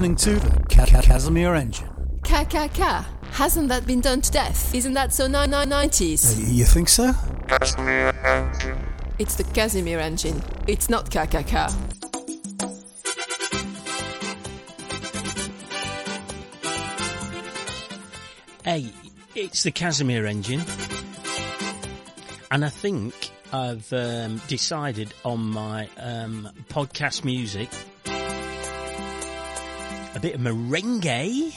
listening to the Ca- Ca- Casimir Engine. KKK. Hasn't that been done to death? Isn't that so 90s? Uh, you think so? It's the Casimir engine. It's not KKK. Hey, it's the Casimir engine. And I think I've um, decided on my um, podcast music bit of merengue.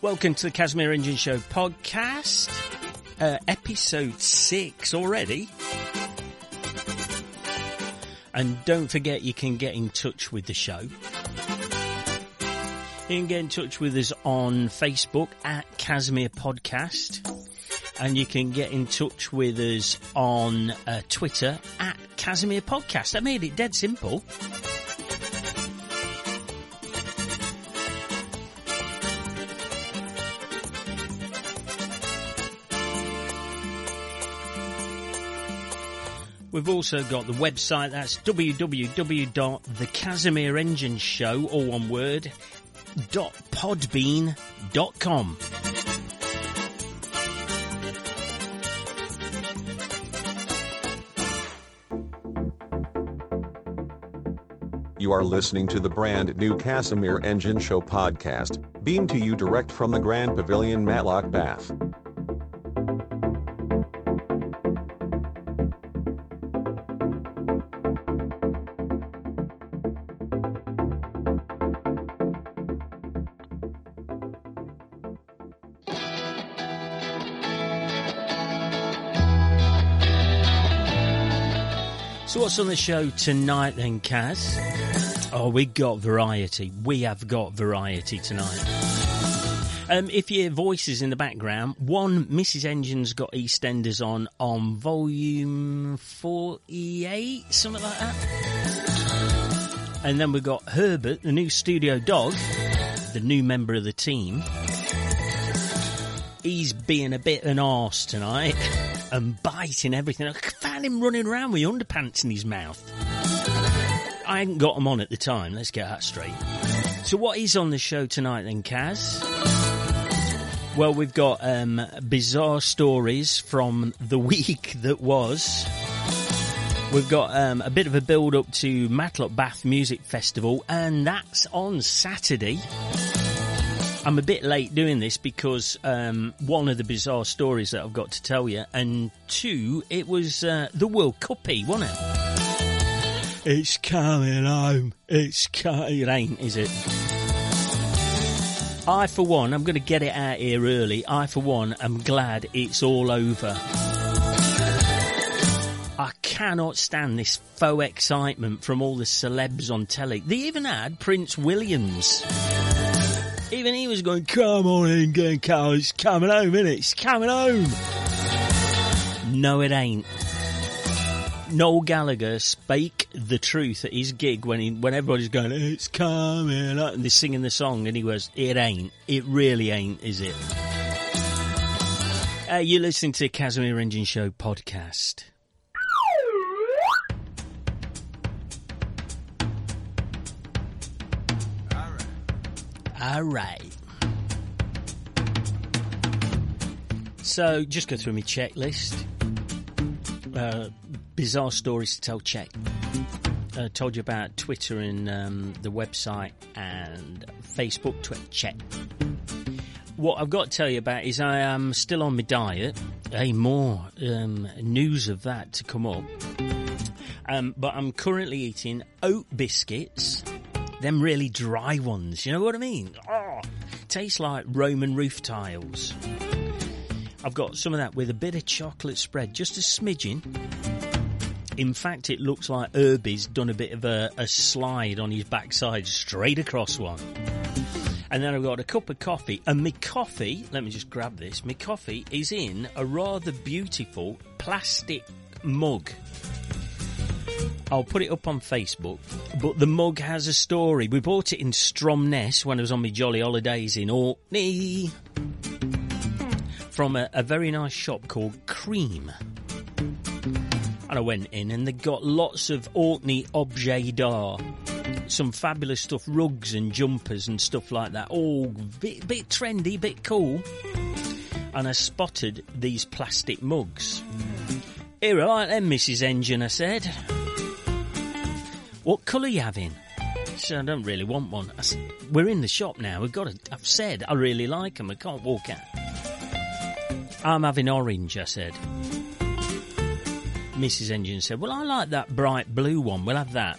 Welcome to the Casimir Engine Show podcast, uh, episode six already. And don't forget you can get in touch with the show. You can get in touch with us on Facebook at Casimir Podcast. And you can get in touch with us on uh, Twitter at Casimir Podcast. I made it dead simple. We've also got the website, that's www.thecasimirengineshow, all one word, podbean.com. You are listening to the brand new Casimir Engine Show podcast, beamed to you direct from the Grand Pavilion Matlock Bath. On the show tonight then, Kaz? Oh, we got variety. We have got variety tonight. Um, if your voice is in the background, one Mrs. Engine's got EastEnders on on volume forty-eight, something like that. And then we've got Herbert, the new studio dog, the new member of the team. He's being a bit an arse tonight and biting everything. I found him running around with underpants in his mouth. I hadn't got him on at the time, let's get that straight. So what is on the show tonight then, Kaz? Well, we've got um, bizarre stories from the week that was. We've got um, a bit of a build up to Matlock Bath Music Festival, and that's on Saturday. I'm a bit late doing this because um, one of the bizarre stories that I've got to tell you, and two, it was uh, the World Cuppy, wasn't it? It's coming home. It's coming. It ain't, is it? I, for one, I'm going to get it out here early. I, for one, am glad it's all over. I cannot stand this faux excitement from all the celebs on telly. They even had Prince Williams. Even he was going, come on in, Carl, it's coming home, innit? It's coming home. No, it ain't. Noel Gallagher spake the truth at his gig when he, when everybody's going, it's coming up, and they're singing the song, and he was, it ain't. It really ain't, is it? Uh, you're listening to Casimir Engine Show podcast. All right. So, just go through my checklist. Uh, bizarre stories to tell check. Uh, told you about Twitter and um, the website and Facebook. Twitter check. What I've got to tell you about is I am still on my diet. Hey, more um, news of that to come up. Um, but I'm currently eating oat biscuits them really dry ones. You know what I mean? Oh, tastes like Roman roof tiles. I've got some of that with a bit of chocolate spread, just a smidgen. In fact, it looks like Herbie's done a bit of a, a slide on his backside straight across one. And then I've got a cup of coffee. And my coffee, let me just grab this. My coffee is in a rather beautiful plastic mug. I'll put it up on Facebook. But the mug has a story. We bought it in Stromness when I was on my jolly holidays in Orkney. From a, a very nice shop called Cream. And I went in and they got lots of Orkney objet d'art. Some fabulous stuff, rugs and jumpers and stuff like that. All bit, bit trendy, bit cool. And I spotted these plastic mugs. Here I like them, Mrs. Engine, I said. What colour you having? So I don't really want one. Said, We're in the shop now. We've got to. I've said I really like them. I can't walk out. I'm having orange. I said. Mrs. Engine said, "Well, I like that bright blue one. We'll have that."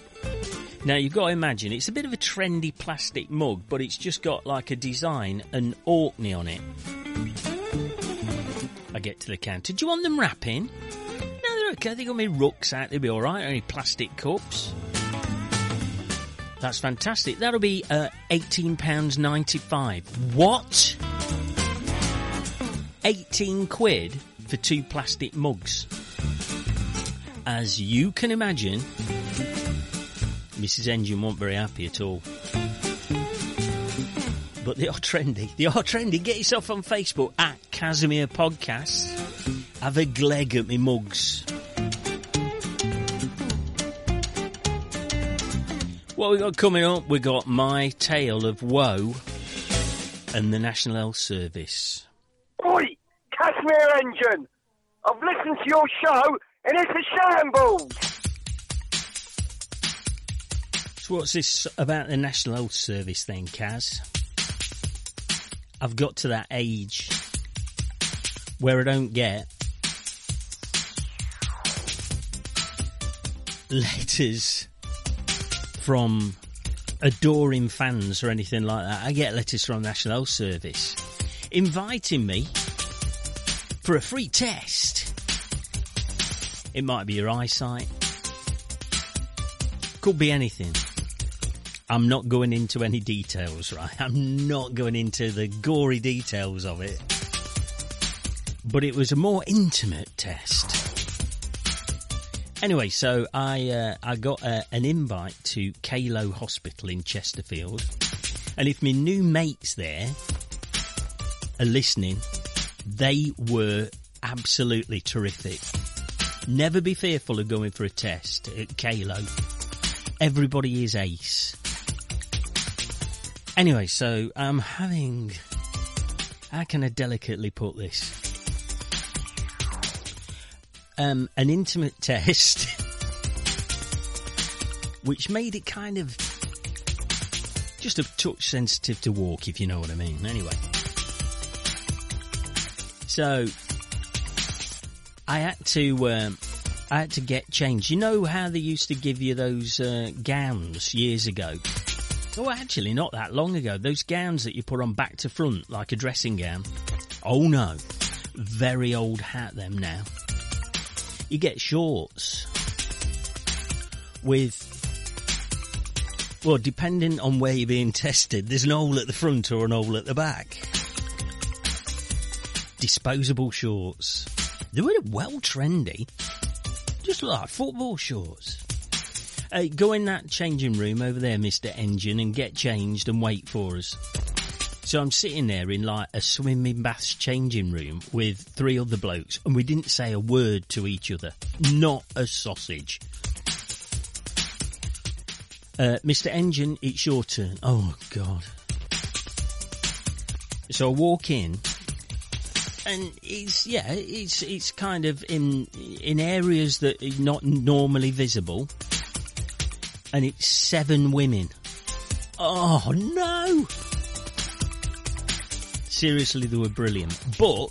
Now you've got to imagine it's a bit of a trendy plastic mug, but it's just got like a design and Orkney on it. I get to the counter. Do you want them wrapping? No, they're okay. They got me rucksack. They'll be all right. Only plastic cups. That's fantastic. That'll be uh, £18.95. What? 18 quid for two plastic mugs. As you can imagine, Mrs. Engine wasn't very happy at all. But they are trendy. They are trendy. Get yourself on Facebook at Casimir Podcasts. Have a gleg at me mugs. What we got coming up? We got my tale of woe and the National Health Service. Oi, Cashmere Engine! I've listened to your show and it's a shambles! So what's this about the National Health Service then, Kaz? I've got to that age where I don't get letters from adoring fans or anything like that. I get letters from National Health Service inviting me for a free test. It might be your eyesight. Could be anything. I'm not going into any details, right? I'm not going into the gory details of it. But it was a more intimate test. Anyway, so I uh, I got uh, an invite to Calow Hospital in Chesterfield, and if my new mates there are listening, they were absolutely terrific. Never be fearful of going for a test at Calow. Everybody is ace. Anyway, so I'm having. How can I delicately put this? Um, an intimate test, which made it kind of just a touch sensitive to walk, if you know what I mean. Anyway, so I had to. Um, I had to get changed. You know how they used to give you those uh, gowns years ago? Oh, actually, not that long ago. Those gowns that you put on back to front, like a dressing gown. Oh no. Very old hat, them now. You get shorts with, well, depending on where you're being tested, there's an hole at the front or an hole at the back. Disposable shorts. They were well trendy. Just like football shorts. Uh, go in that changing room over there, Mr. Engine, and get changed and wait for us. So I'm sitting there in like a swimming baths changing room with three other blokes, and we didn't say a word to each other. Not a sausage. Uh, Mr. Engine, it's your turn. Oh, God. So I walk in, and it's yeah, it's it's kind of in in areas that are not normally visible, and it's seven women. Oh no! Seriously, they were brilliant, but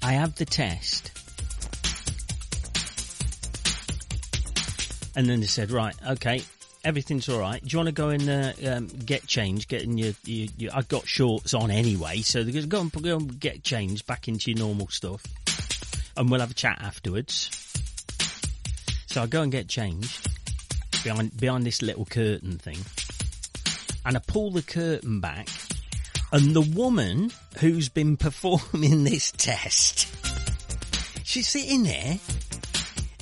I have the test, and then they said, right, okay. Everything's all right. Do you want to go and uh, um, get changed? Getting your, your, your, I've got shorts on anyway, so they're go and go and get changed back into your normal stuff, and we'll have a chat afterwards. So I go and get changed behind behind this little curtain thing, and I pull the curtain back, and the woman who's been performing this test, she's sitting there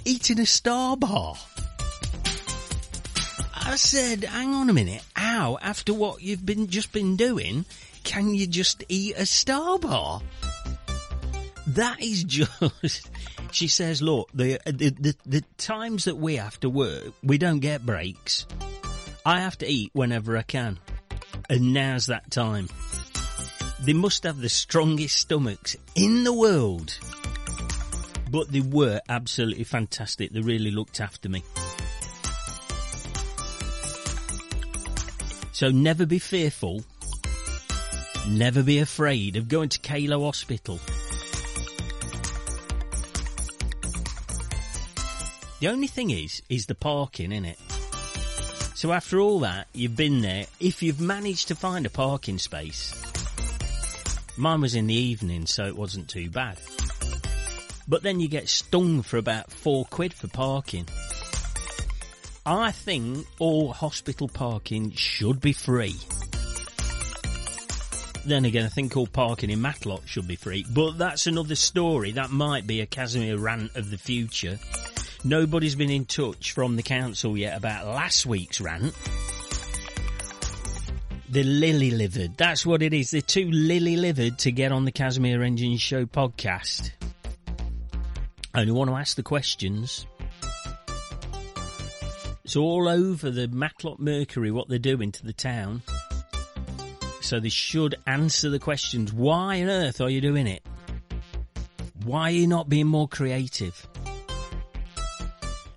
eating a star bar. I said, hang on a minute, how, after what you've been just been doing, can you just eat a star bar? That is just. She says, "Look, the, the the the times that we have to work, we don't get breaks. I have to eat whenever I can, and now's that time. They must have the strongest stomachs in the world." But they were absolutely fantastic. They really looked after me. So never be fearful. Never be afraid of going to Calow Hospital. The only thing is, is the parking, in it. So after all that, you've been there. If you've managed to find a parking space, mine was in the evening, so it wasn't too bad. But then you get stung for about four quid for parking. I think all hospital parking should be free. Then again, I think all parking in Matlock should be free. But that's another story. That might be a Casimir rant of the future. Nobody's been in touch from the council yet about last week's rant. They're lily livered. That's what it is. They're too lily livered to get on the Casimir Engine Show podcast. Only want to ask the questions. It's all over the Matlock Mercury what they're doing to the town. So they should answer the questions. Why on earth are you doing it? Why are you not being more creative?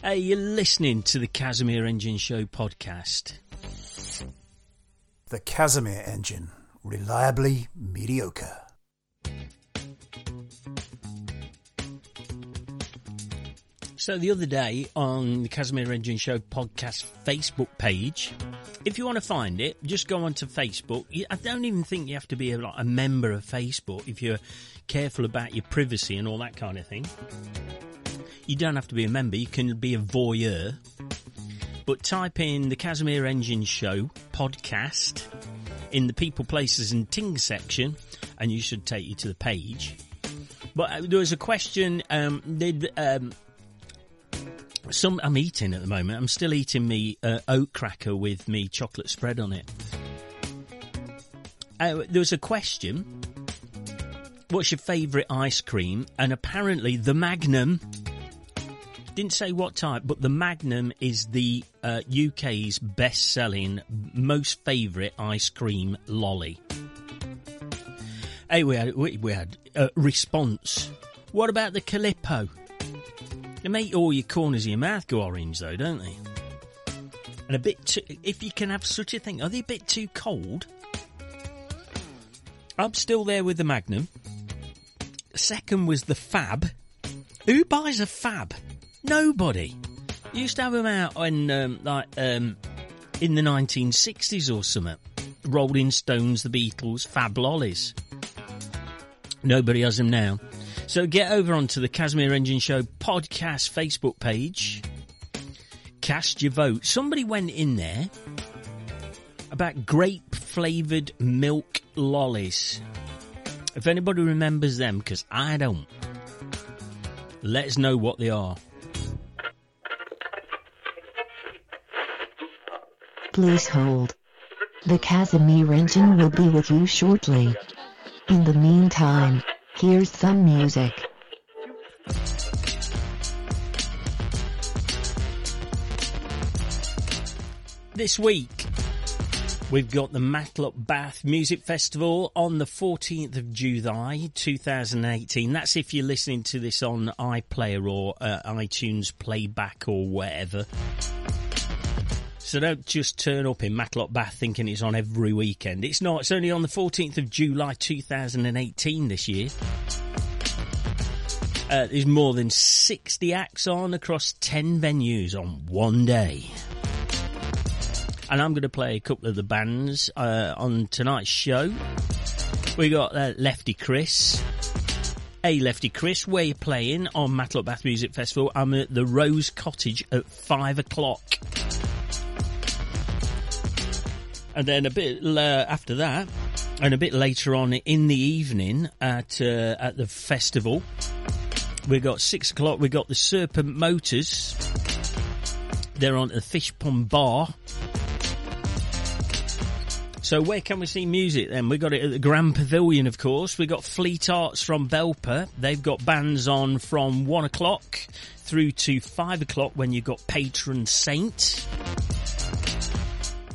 Hey, you're listening to the Casimir Engine Show podcast. The Casimir engine, reliably mediocre. So the other day on the Casimir Engine Show podcast Facebook page, if you want to find it, just go onto Facebook. I don't even think you have to be a, like, a member of Facebook if you're careful about your privacy and all that kind of thing. You don't have to be a member. You can be a voyeur. But type in the Casimir Engine Show podcast in the people, places and things section and you should take you to the page. But uh, there was a question, um, did, um, some I'm eating at the moment. I'm still eating me uh, oat cracker with me chocolate spread on it. Uh, there was a question. What's your favourite ice cream? And apparently the Magnum didn't say what type, but the Magnum is the uh, UK's best-selling, most favourite ice cream lolly. Hey, we had we, we had a response. What about the Calippo? They make all your corners of your mouth go orange, though, don't they? And a bit too. If you can have such a thing, are they a bit too cold? I'm still there with the Magnum. Second was the Fab. Who buys a Fab? Nobody. Used to have them out in um, like um, in the 1960s or something. Rolling Stones, the Beatles, Fab Lollies. Nobody has them now. So get over onto the Casimir Engine Show podcast Facebook page. Cast your vote. Somebody went in there about grape flavoured milk lollies. If anybody remembers them, because I don't, let us know what they are. Please hold. The Casimir engine will be with you shortly. In the meantime, here's some music. This week, we've got the Matlock Bath Music Festival on the 14th of July 2018. That's if you're listening to this on iPlayer or uh, iTunes Playback or whatever. So don't just turn up in Matlock Bath thinking it's on every weekend. It's not. It's only on the 14th of July 2018 this year. Uh, there's more than 60 acts on across 10 venues on one day. And I'm going to play a couple of the bands uh, on tonight's show. We got uh, Lefty Chris. Hey, Lefty Chris, where you playing on Matlock Bath Music Festival? I'm at the Rose Cottage at 5 o'clock. And then a bit uh, after that, and a bit later on in the evening at uh, at the festival, we got six o'clock. We got the Serpent Motors. They're on the Fish Pond Bar. So where can we see music then? We got it at the Grand Pavilion, of course. We got Fleet Arts from Belper. They've got bands on from one o'clock through to five o'clock when you've got Patron Saint.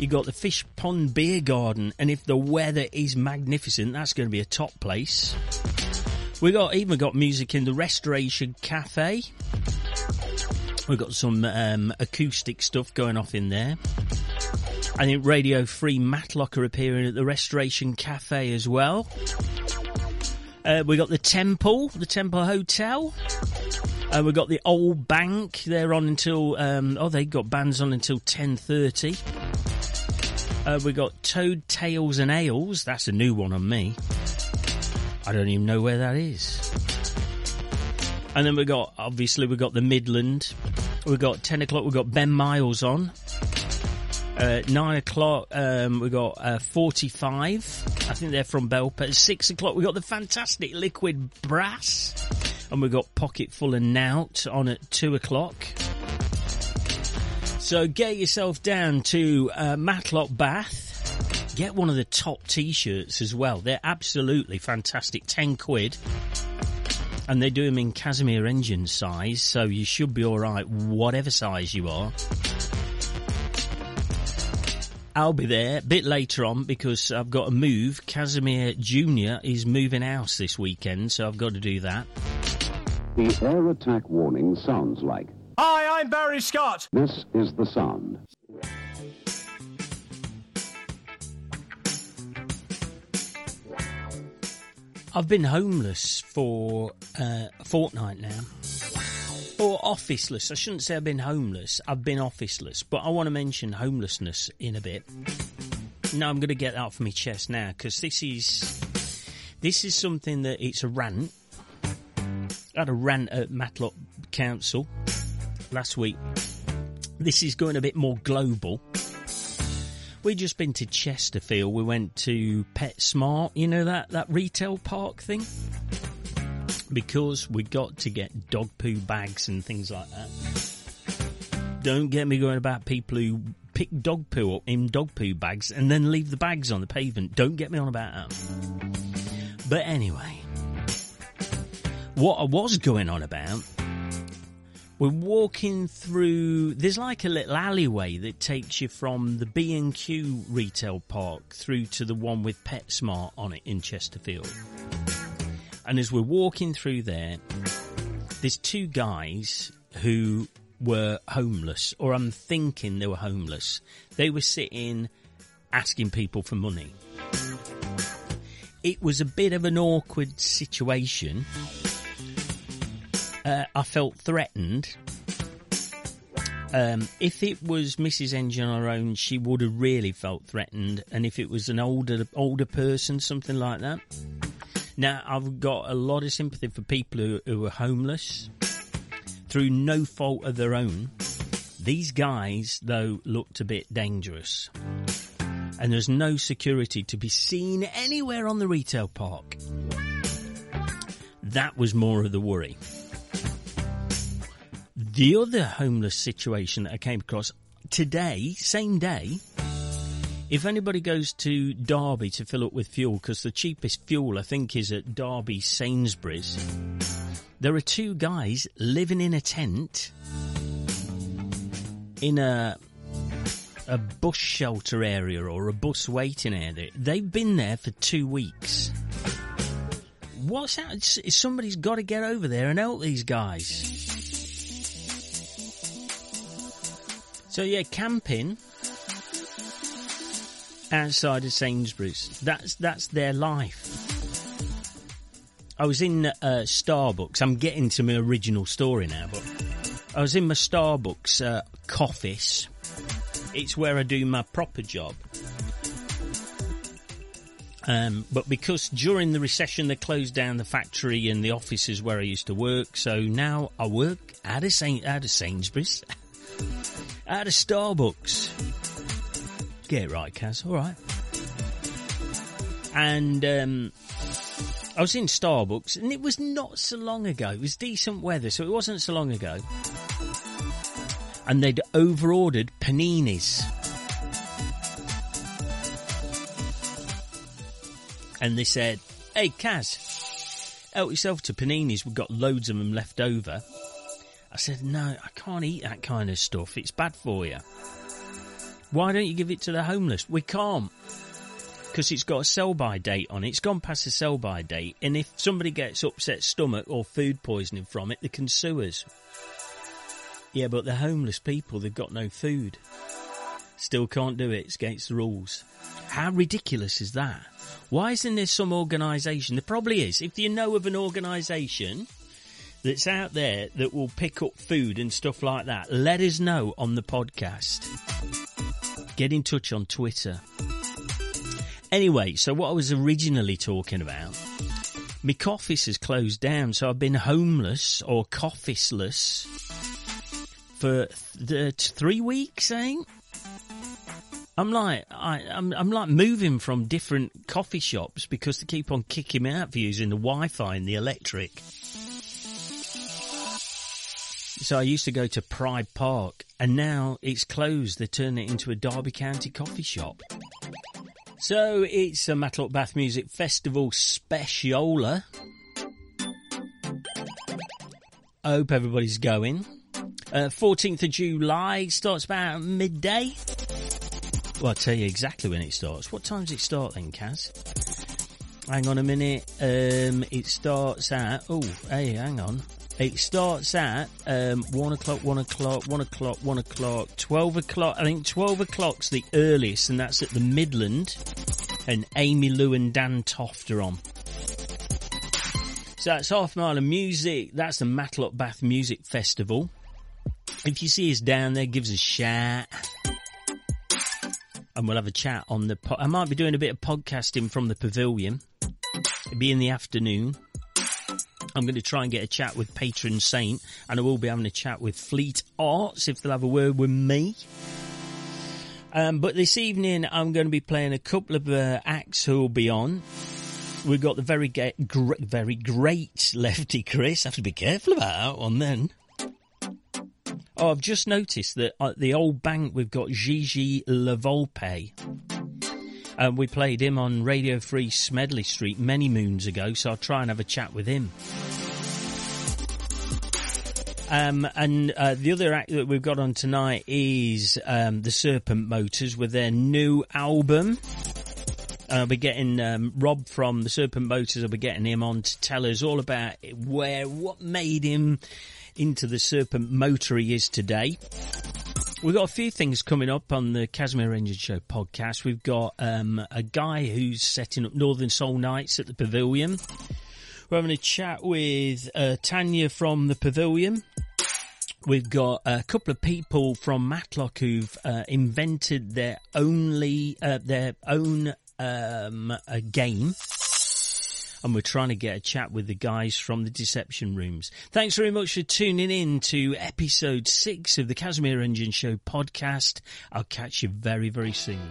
You got the Fish Pond Beer Garden, and if the weather is magnificent, that's going to be a top place. We got even got music in the Restoration Cafe. We've got some um, acoustic stuff going off in there. I think Radio Free Matlock are appearing at the Restoration Cafe as well. Uh, we got the Temple, the Temple Hotel. Uh, we got the Old Bank. They're on until um, oh, they got bands on until ten thirty. Uh, we got Toad Tails and Ales. That's a new one on me. I don't even know where that is. And then we got obviously we got the Midland. We got ten o'clock. We got Ben Miles on. Uh, nine o'clock, um, we got uh, 45. I think they're from Belper. At six o'clock, we got the fantastic Liquid Brass. And we got Pocket Full and Nout on at two o'clock. So get yourself down to uh, Matlock Bath. Get one of the top t-shirts as well. They're absolutely fantastic. 10 quid. And they do them in Casimir engine size, so you should be alright, whatever size you are. I'll be there a bit later on because I've got to move. Casimir Jr. is moving house this weekend, so I've got to do that. The air attack warning sounds like I'm Barry Scott. this is the sound. I've been homeless for uh, a fortnight now. Or officeless. I shouldn't say I've been homeless. I've been officeless. But I want to mention homelessness in a bit. No, I'm going to get that off my chest now because this is this is something that it's a rant. I had a rant at Matlock Council last week. This is going a bit more global. We just been to Chesterfield. We went to PetSmart. You know that that retail park thing because we got to get dog poo bags and things like that. Don't get me going about people who pick dog poo up in dog poo bags and then leave the bags on the pavement. Don't get me on about that. But anyway, what I was going on about, we're walking through. There's like a little alleyway that takes you from the B and Q retail park through to the one with PetSmart on it in Chesterfield. And as we're walking through there, there's two guys who were homeless, or I'm thinking they were homeless. They were sitting asking people for money. It was a bit of an awkward situation. Uh, I felt threatened. Um, if it was Mrs. Engine on her own, she would have really felt threatened, and if it was an older older person, something like that. Now, I've got a lot of sympathy for people who, who are homeless through no fault of their own. These guys, though, looked a bit dangerous. And there's no security to be seen anywhere on the retail park. That was more of the worry. The other homeless situation that I came across today, same day, if anybody goes to Derby to fill up with fuel, because the cheapest fuel I think is at Derby Sainsbury's, there are two guys living in a tent in a a bus shelter area or a bus waiting area. They've been there for two weeks. What's that? Somebody's got to get over there and help these guys. So yeah, camping outside of Sainsbury's. That's that's their life. I was in uh, Starbucks. I'm getting to my original story now, but I was in my Starbucks uh, office. It's where I do my proper job. Um, but because during the recession they closed down the factory and the offices where I used to work, so now I work out of Saint out of Sainsbury's, out of Starbucks. Get it right, Kaz. All right. And um, I was in Starbucks, and it was not so long ago. It was decent weather, so it wasn't so long ago. And they'd overordered paninis. and they said, "Hey, Kaz, help yourself to paninis. We've got loads of them left over." I said, "No, I can't eat that kind of stuff. It's bad for you. Why don't you give it to the homeless? We can't." Because it's got a sell by date on it. It's gone past the sell by date, and if somebody gets upset stomach or food poisoning from it, they can sue us. Yeah, but the homeless people, they've got no food. Still can't do it. It's against the rules. How ridiculous is that? Why isn't there some organisation? There probably is. If you know of an organisation that's out there that will pick up food and stuff like that, let us know on the podcast. Get in touch on Twitter. Anyway, so what I was originally talking about, my office has closed down, so I've been homeless or officeless for th- uh, three weeks, ain't? I'm like, I, I'm, I'm like moving from different coffee shops because they keep on kicking me out for using the Wi-Fi and the electric. So I used to go to Pride Park, and now it's closed. They turn it into a Derby County coffee shop. So it's a Matlock Bath Music Festival speciola. I hope everybody's going. Uh, 14th of July starts about midday. Well, I'll tell you exactly when it starts. What time does it start then, Kaz? Hang on a minute. Um, it starts at. Oh, hey, hang on. It starts at um, one o'clock, one o'clock, one o'clock, one o'clock, twelve o'clock. I think twelve o'clock's the earliest, and that's at the Midland. And Amy Lou and Dan Toft are on. So that's half mile of music. That's the Matlock Bath Music Festival. If you see us down there, give us a shout. And we'll have a chat on the. Po- I might be doing a bit of podcasting from the pavilion. It'll be in the afternoon. I'm going to try and get a chat with Patron Saint, and I will be having a chat with Fleet Arts if they'll have a word with me. Um, but this evening, I'm going to be playing a couple of uh, acts who will be on. We've got the very, ga- gr- very great Lefty Chris. Have to be careful about that one then. Oh, I've just noticed that at the old bank we've got Gigi Lavolpe. We played him on Radio Free Smedley Street many moons ago, so I'll try and have a chat with him. Um, and uh, the other act that we've got on tonight is um, the Serpent Motors with their new album. I'll be getting um, Rob from the Serpent Motors. I'll be getting him on to tell us all about where, what made him into the Serpent Motor he is today. We've got a few things coming up on the Casimir Engine Show podcast. We've got um, a guy who's setting up Northern Soul Nights at the Pavilion. We're having a chat with uh, Tanya from the Pavilion. We've got a couple of people from Matlock who've uh, invented their only uh, their own um, game and we're trying to get a chat with the guys from the Deception Rooms. Thanks very much for tuning in to episode six of the Casimir Engine Show podcast. I'll catch you very, very soon.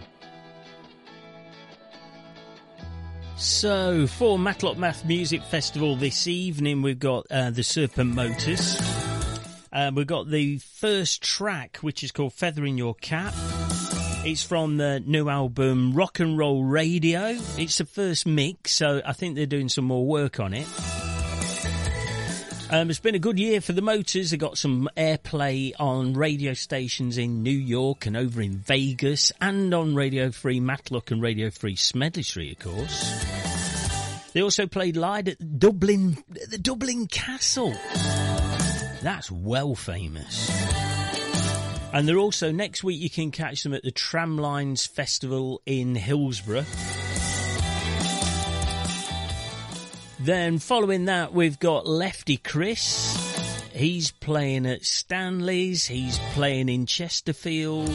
So, for Matlock Bath Music Festival this evening, we've got uh, the Serpent Motors. Uh, we've got the first track, which is called Feather in Your Cap. It's from the new album Rock and Roll Radio. It's the first mix, so I think they're doing some more work on it. Um, it's been a good year for the Motors. They got some airplay on radio stations in New York and over in Vegas, and on Radio Free Matlock and Radio Free Smedley Street, of course. They also played live at Dublin, the Dublin Castle. That's well famous. And they're also, next week you can catch them at the Tramlines Festival in Hillsborough. Then following that, we've got Lefty Chris. He's playing at Stanley's, he's playing in Chesterfield.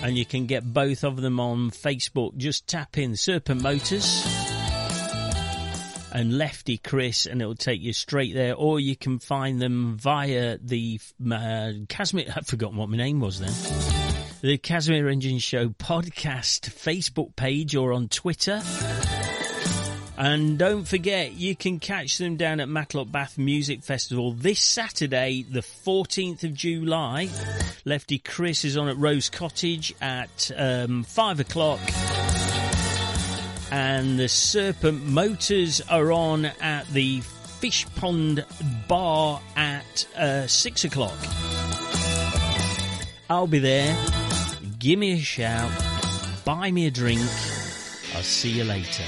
And you can get both of them on Facebook. Just tap in Serpent Motors and Lefty Chris, and it'll take you straight there. Or you can find them via the uh, Casimir. I've forgotten what my name was then. The Casimir Engine Show podcast Facebook page or on Twitter. And don't forget, you can catch them down at Matlock Bath Music Festival this Saturday, the 14th of July. Lefty Chris is on at Rose Cottage at um, 5 o'clock and the Serpent Motors are on at the Fish Pond Bar at uh, six o'clock. I'll be there. Give me a shout. Buy me a drink. I'll see you later.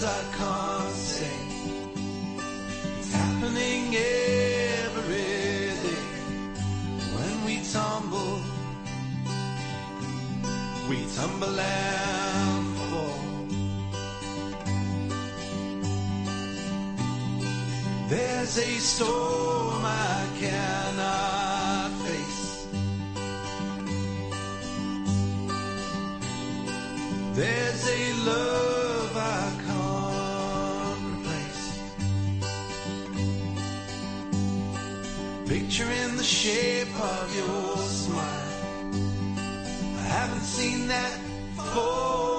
Sunshine. picture in the shape of your smile. I haven't seen that before.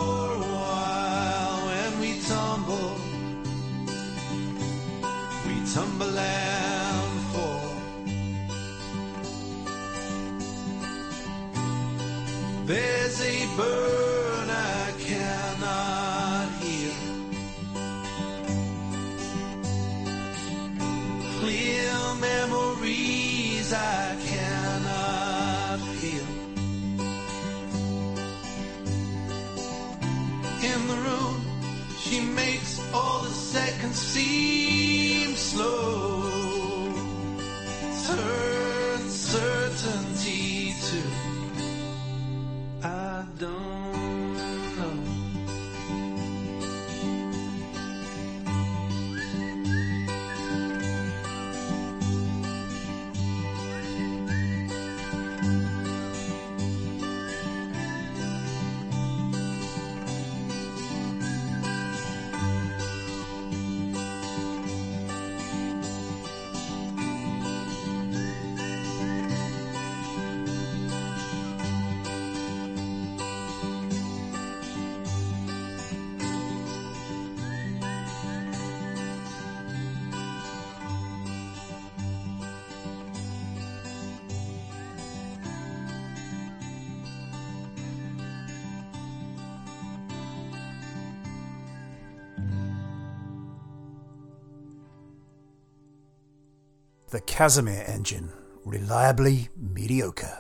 The Casimir engine, reliably mediocre.